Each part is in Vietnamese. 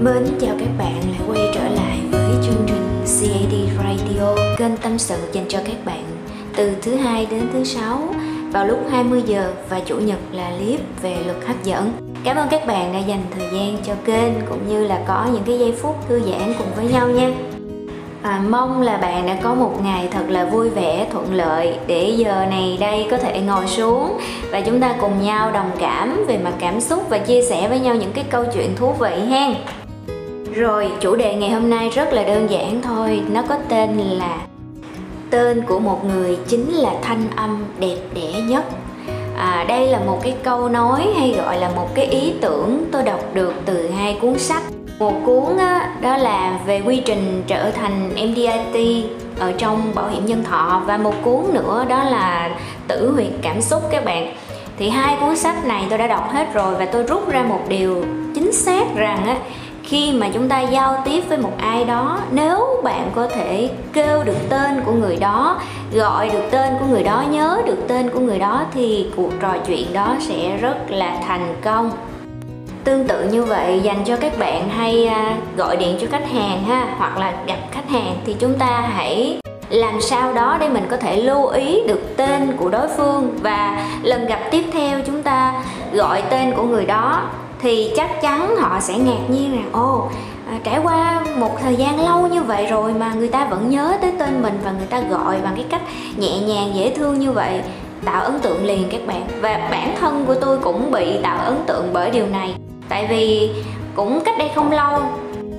Mến chào các bạn lại quay trở lại với chương trình CAD Radio, kênh tâm sự dành cho các bạn từ thứ hai đến thứ sáu vào lúc 20 giờ và chủ nhật là clip về luật hấp dẫn. Cảm ơn các bạn đã dành thời gian cho kênh cũng như là có những cái giây phút thư giãn cùng với nhau nha. À, mong là bạn đã có một ngày thật là vui vẻ, thuận lợi để giờ này đây có thể ngồi xuống và chúng ta cùng nhau đồng cảm về mặt cảm xúc và chia sẻ với nhau những cái câu chuyện thú vị ha. Rồi, chủ đề ngày hôm nay rất là đơn giản thôi, nó có tên là Tên của một người chính là thanh âm đẹp đẽ nhất. À, đây là một cái câu nói hay gọi là một cái ý tưởng tôi đọc được từ hai cuốn sách. Một cuốn á, đó là về quy trình trở thành MDIT ở trong bảo hiểm nhân thọ. Và một cuốn nữa đó là tử huyệt cảm xúc các bạn. Thì hai cuốn sách này tôi đã đọc hết rồi và tôi rút ra một điều chính xác rằng á khi mà chúng ta giao tiếp với một ai đó, nếu bạn có thể kêu được tên của người đó, gọi được tên của người đó, nhớ được tên của người đó thì cuộc trò chuyện đó sẽ rất là thành công. Tương tự như vậy, dành cho các bạn hay à, gọi điện cho khách hàng ha, hoặc là gặp khách hàng thì chúng ta hãy làm sao đó để mình có thể lưu ý được tên của đối phương. Và lần gặp tiếp theo chúng ta gọi tên của người đó thì chắc chắn họ sẽ ngạc nhiên rằng ô à, trải qua một thời gian lâu như vậy rồi mà người ta vẫn nhớ tới tên mình và người ta gọi bằng cái cách nhẹ nhàng dễ thương như vậy tạo ấn tượng liền các bạn. Và bản thân của tôi cũng bị tạo ấn tượng bởi điều này. Tại vì cũng cách đây không lâu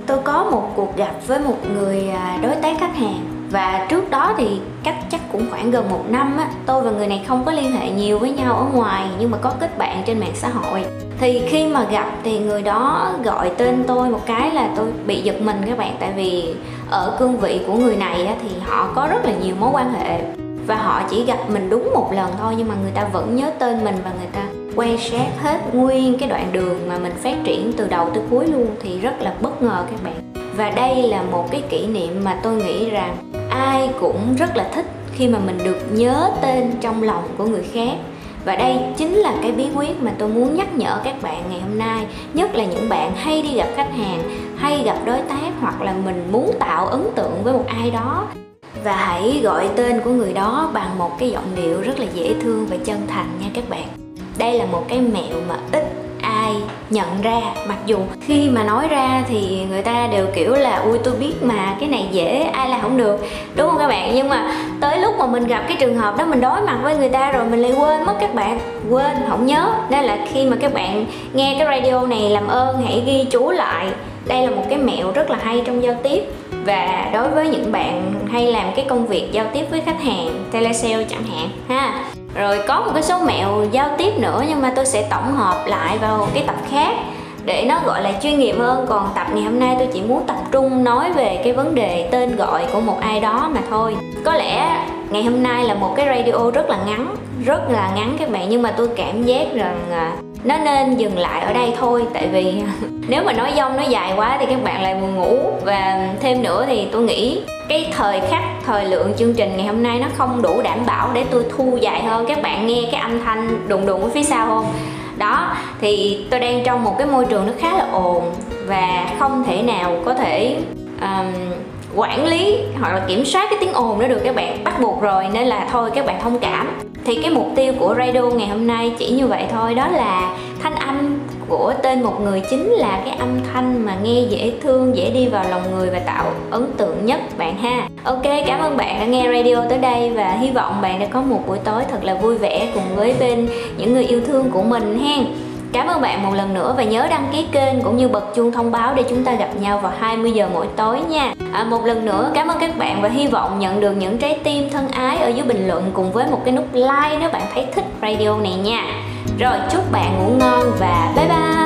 tôi có một cuộc gặp với một người à, đối tác khách hàng và trước đó thì cách chắc cũng khoảng gần một năm á tôi và người này không có liên hệ nhiều với nhau ở ngoài nhưng mà có kết bạn trên mạng xã hội. Thì khi mà gặp thì người đó gọi tên tôi một cái là tôi bị giật mình các bạn tại vì ở cương vị của người này á, thì họ có rất là nhiều mối quan hệ. Và họ chỉ gặp mình đúng một lần thôi nhưng mà người ta vẫn nhớ tên mình và người ta quan sát hết nguyên cái đoạn đường mà mình phát triển từ đầu tới cuối luôn thì rất là bất ngờ các bạn. Và đây là một cái kỷ niệm mà tôi nghĩ rằng ai cũng rất là thích khi mà mình được nhớ tên trong lòng của người khác. Và đây chính là cái bí quyết mà tôi muốn nhắc nhở các bạn ngày hôm nay, nhất là những bạn hay đi gặp khách hàng, hay gặp đối tác hoặc là mình muốn tạo ấn tượng với một ai đó. Và hãy gọi tên của người đó bằng một cái giọng điệu rất là dễ thương và chân thành nha các bạn. Đây là một cái mẹo mà ít ai nhận ra. Mặc dù khi mà nói ra thì người ta đều kiểu là, ui, tôi biết mà, cái này dễ, ai làm không được. Đúng không các bạn? Nhưng mà tới lúc mà mình gặp cái trường hợp đó, mình đối mặt với người ta rồi, mình lại quên mất các bạn, quên, không nhớ. Nên là khi mà các bạn nghe cái radio này làm ơn, hãy ghi chú lại. Đây là một cái mẹo rất là hay trong giao tiếp. Và đối với những bạn hay làm cái công việc giao tiếp với khách hàng, telesale chẳng hạn, ha rồi có một cái số mẹo giao tiếp nữa, nhưng mà tôi sẽ tổng hợp lại vào cái tập khác để nó gọi là chuyên nghiệp hơn. Còn tập ngày hôm nay tôi chỉ muốn tập trung nói về cái vấn đề tên gọi của một ai đó mà thôi. Có lẽ ngày hôm nay là một cái radio rất là ngắn, rất là ngắn các bạn, nhưng mà tôi cảm giác rằng à, nó nên dừng lại ở đây thôi tại vì nếu mà nói dông nó dài quá thì các bạn lại buồn ngủ. Và thêm nữa thì tôi nghĩ cái thời khắc thời lượng chương trình ngày hôm nay nó không đủ đảm bảo để tôi thu dài hơn. Các bạn nghe cái âm thanh đùng đùng ở phía sau không? Đó thì tôi đang trong một cái môi trường nó khá là ồn và không thể nào có thể um, quản lý hoặc là kiểm soát cái tiếng ồn đó được các bạn. Bắt buộc rồi nên là thôi các bạn thông cảm thì cái mục tiêu của radio ngày hôm nay chỉ như vậy thôi. Đó là thanh âm của tên một người chính là cái âm thanh mà nghe dễ thương, dễ đi vào lòng người và tạo ấn tượng nhất bạn ha. Ok, cảm ơn bạn đã nghe radio tới đây và hy vọng bạn đã có một buổi tối thật là vui vẻ cùng với bên những người yêu thương của mình ha Cảm ơn bạn một lần nữa và nhớ đăng ký kênh cũng như bật chuông thông báo để chúng ta gặp nhau vào 20 giờ mỗi tối nha. À, một lần nữa cảm ơn các bạn và hy vọng nhận được những trái tim thân ái ở dưới bình luận cùng với một cái nút like nếu bạn thấy thích radio này nha. Rồi chúc bạn ngủ ngon và bye bye.